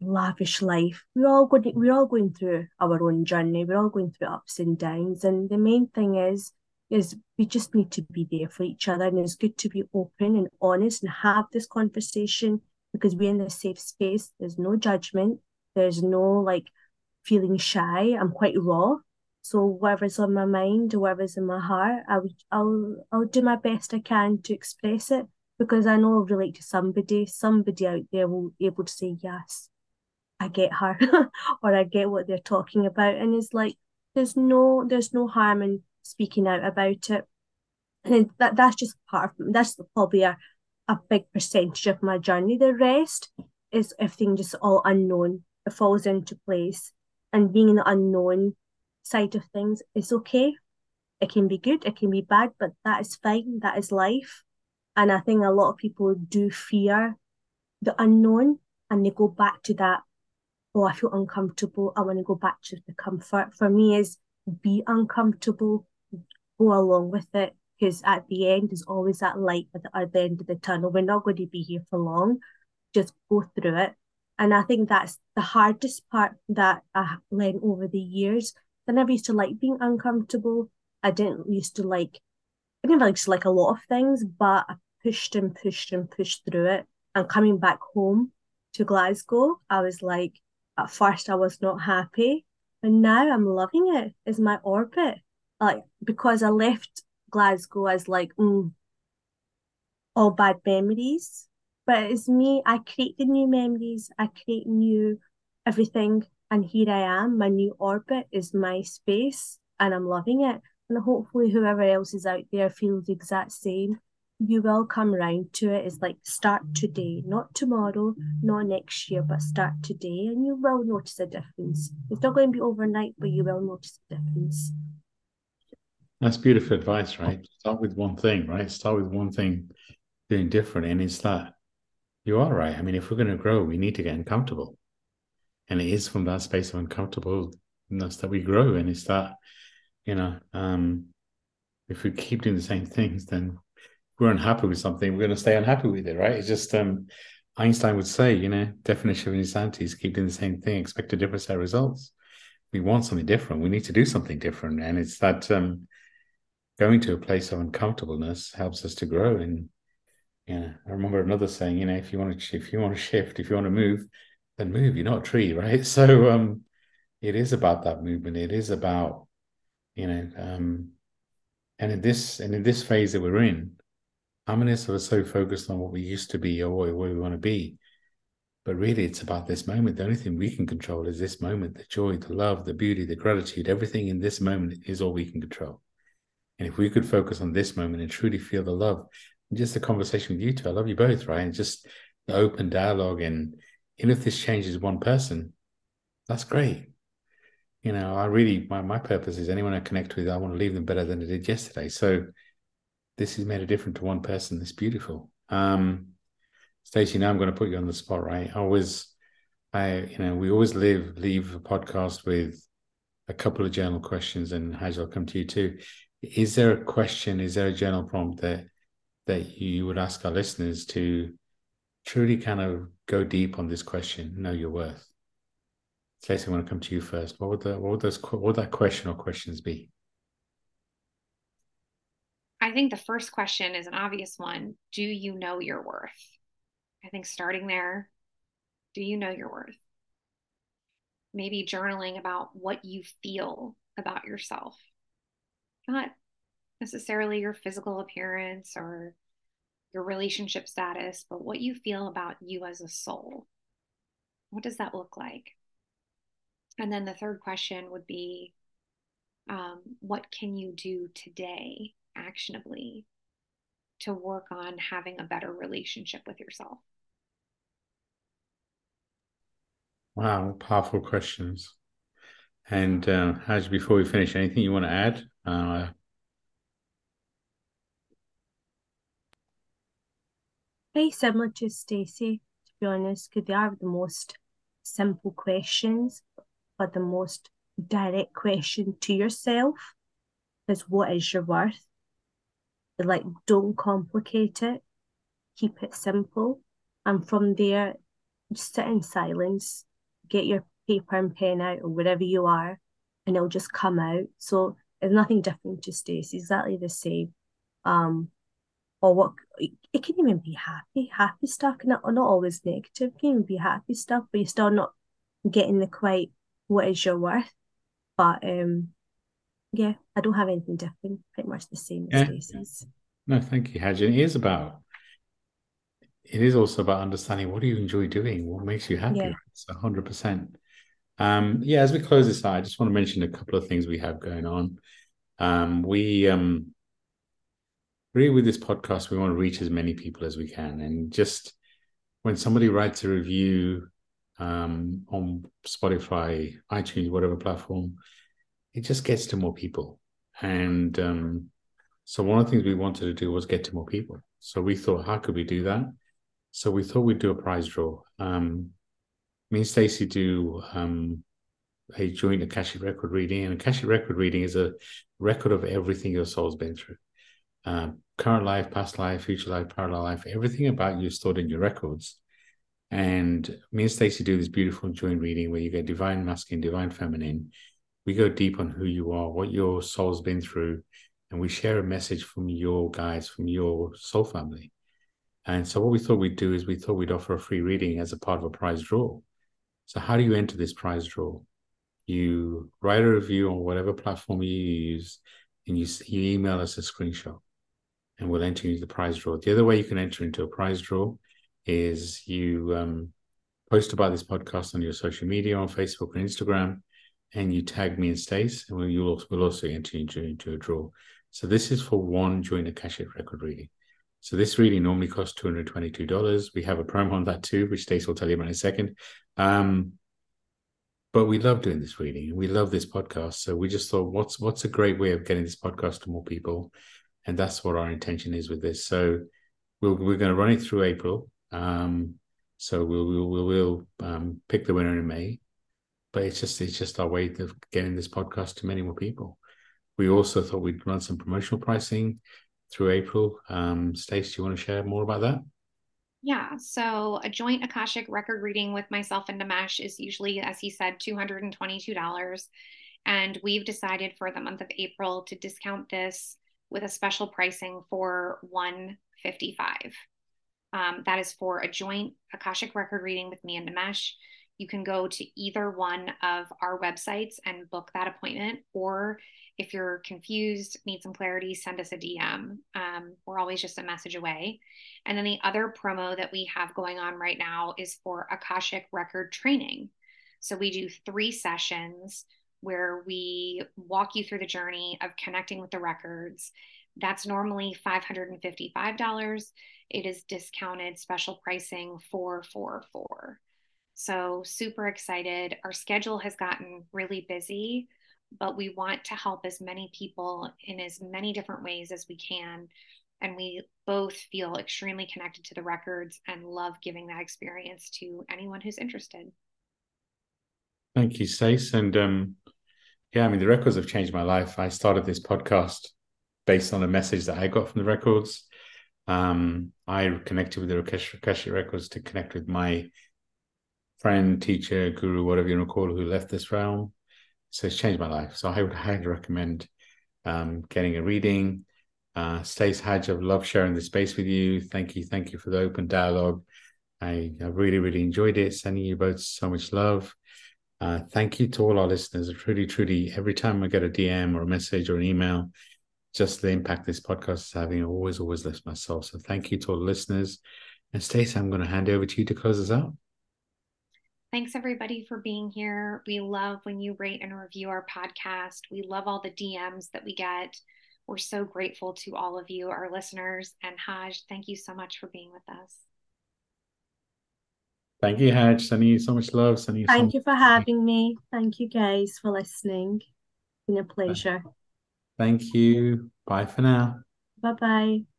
lavish life. We're all going, we're all going through our own journey. We're all going through ups and downs. And the main thing is, is we just need to be there for each other. And it's good to be open and honest and have this conversation because we're in a safe space. There's no judgment. There's no like feeling shy. I'm quite raw. So whatever's on my mind or whatever's in my heart, I would I'll I'll do my best I can to express it because I know I'll relate to somebody. Somebody out there will be able to say, Yes, I get her or I get what they're talking about. And it's like there's no there's no harm in speaking out about it. And that that's just part of that's the probably a, a big percentage of my journey. The rest is everything just all unknown. It falls into place. And being in the unknown side of things is okay. It can be good, it can be bad, but that is fine. That is life. And I think a lot of people do fear the unknown and they go back to that. Oh, I feel uncomfortable. I want to go back to the comfort. For me, is be uncomfortable, go along with it, because at the end there's always that light at the, end of the tunnel. We're not going to be here for long. Just go through it. And I think that's the hardest part that I learned over the years I never used to like being uncomfortable. I didn't used to like, I never used to like a lot of things, but I pushed and pushed and pushed through it. And coming back home to Glasgow, I was like, at first I was not happy, and now I'm loving it. It's my orbit. Like because I left Glasgow as like, mm, all bad memories. But it's me, I create the new memories, I create new everything and here I am, my new orbit is my space, and I'm loving it. And hopefully, whoever else is out there feels the exact same. You will come round to it. It's like start today, not tomorrow, not next year, but start today, and you will notice a difference. It's not going to be overnight, but you will notice a difference. That's beautiful advice, right? Start with one thing, right? Start with one thing doing different. And it's that you are right. I mean, if we're going to grow, we need to get uncomfortable and it is from that space of uncomfortableness that we grow and it's that you know um if we keep doing the same things then we're unhappy with something we're going to stay unhappy with it right it's just um einstein would say you know definition of insanity is keep doing the same thing expect a different set of results we want something different we need to do something different and it's that um going to a place of uncomfortableness helps us to grow and yeah i remember another saying you know if you want to if you want to shift if you want to move then move. You're not a tree, right? So um, it is about that movement. It is about you know, um, and in this and in this phase that we're in, how many of us are so focused on what we used to be or where we want to be? But really, it's about this moment. The only thing we can control is this moment the joy, the love, the beauty, the gratitude. Everything in this moment is all we can control. And if we could focus on this moment and truly feel the love, and just the conversation with you two, I love you both, right? And just the open dialogue and even if this changes one person, that's great. You know, I really my my purpose is anyone I connect with, I want to leave them better than I did yesterday. So this has made a difference to one person. It's beautiful. Um, Stacey, now I'm going to put you on the spot, right? I always, I, you know, we always live leave a podcast with a couple of journal questions, and Haj, I'll come to you too. Is there a question? Is there a journal prompt that that you would ask our listeners to truly kind of go deep on this question, know your worth. Stacey, I want to come to you first. What would the what would those what would that question or questions be? I think the first question is an obvious one. Do you know your worth? I think starting there, do you know your worth? Maybe journaling about what you feel about yourself, not necessarily your physical appearance or your relationship status, but what you feel about you as a soul. What does that look like? And then the third question would be um, what can you do today actionably to work on having a better relationship with yourself? Wow, powerful questions. And uh, before we finish, anything you want to add? Uh, Very similar to Stacey, to be honest, because they are the most simple questions, but the most direct question to yourself is what is your worth? Like, don't complicate it, keep it simple. And from there, just sit in silence, get your paper and pen out or wherever you are, and it'll just come out. So there's nothing different to Stacey, exactly the same. Um, or what it can even be happy, happy stuff, not not always negative. It can even be happy stuff, but you're still not getting the quite what is your worth. But um, yeah, I don't have anything different. Pretty much the same as yeah. Stacey's. No, thank you, Haj. It is about. It is also about understanding what do you enjoy doing, what makes you happy. Yeah. It's hundred percent. Um, yeah, as we close this out, I just want to mention a couple of things we have going on. Um, we um, really with this podcast, we want to reach as many people as we can. And just when somebody writes a review um, on Spotify, iTunes, whatever platform, it just gets to more people. And um, so one of the things we wanted to do was get to more people. So we thought, how could we do that? So we thought we'd do a prize draw. Um, me and Stacey do um, a joint Akashic record reading, and Akashic record reading is a record of everything your soul's been through. Um, current life, past life, future life, parallel life, everything about you stored in your records. And me and Stacey do this beautiful joint reading where you get divine masculine, divine feminine. We go deep on who you are, what your soul's been through, and we share a message from your guides, from your soul family. And so what we thought we'd do is we thought we'd offer a free reading as a part of a prize draw. So how do you enter this prize draw? You write a review on whatever platform you use, and you, you email us a screenshot and we'll enter you into the prize draw. The other way you can enter into a prize draw is you um, post about this podcast on your social media on Facebook and Instagram, and you tag me and Stace, and we'll, also, we'll also enter into, into a draw. So this is for one joint Akashic record reading. So this reading normally costs $222. We have a promo on that too, which Stace will tell you about in a second. Um, but we love doing this reading. We love this podcast. So we just thought, what's what's a great way of getting this podcast to more people? and that's what our intention is with this. So we'll, we're going to run it through April. Um, so we'll we'll we'll, we'll um, pick the winner in May, but it's just it's just our way of getting this podcast to many more people. We also thought we'd run some promotional pricing through April. Um, Stace, do you want to share more about that? Yeah, so a joint Akashic record reading with myself and Nimesh is usually, as he said, $222. And we've decided for the month of April to discount this with a special pricing for 155 um, that is for a joint akashic record reading with me and Nimesh. You can go to either one of our websites and book that appointment, or if you're confused, need some clarity, send us a DM. Um, we're always just a message away. And then the other promo that we have going on right now is for Akashic record training. So we do three sessions where we walk you through the journey of connecting with the records. That's normally $555. It is discounted special pricing for four four. So super excited. Our schedule has gotten really busy, but we want to help as many people in as many different ways as we can. And we both feel extremely connected to the records and love giving that experience to anyone who's interested. Thank you, Stace. And um, yeah, I mean, the records have changed my life. I started this podcast based on a message that I got from the records. Um, I connected with the Akashic records to connect with my friend, teacher, guru, whatever you want to call it, who left this realm. So it's changed my life. So I would highly recommend um, getting a reading. Uh, Stace Haj, I've loved sharing the space with you. Thank you. Thank you for the open dialogue. I, I really, really enjoyed it. Sending you both so much love. Uh, thank you to all our listeners. Truly, truly, every time I get a DM or a message or an email, just the impact this podcast is having always, always lifts my soul. So thank you to all the listeners. And Stacey, I'm going to hand over to you to close us out. Thanks everybody for being here. We love when you rate and review our podcast. We love all the DMs that we get. We're so grateful to all of you, our listeners. And Haj, thank you so much for being with us. Thank you, Haj. Sending you so much love. Sending you Thank so you for having me. Thank you guys for listening. It's been a pleasure. Thank you. Bye for now. Bye bye.